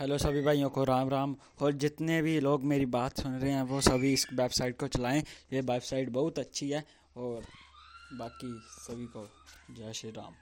Hello सभी भाइयों को राम राम। और जितने भी लोग मेरी बात सुन रहे हैं, वो सभी इस वेबसाइट को चलाएँ। ये वेबसाइट बहुत अच्छी है और बाकी सभी को जय श्री राम।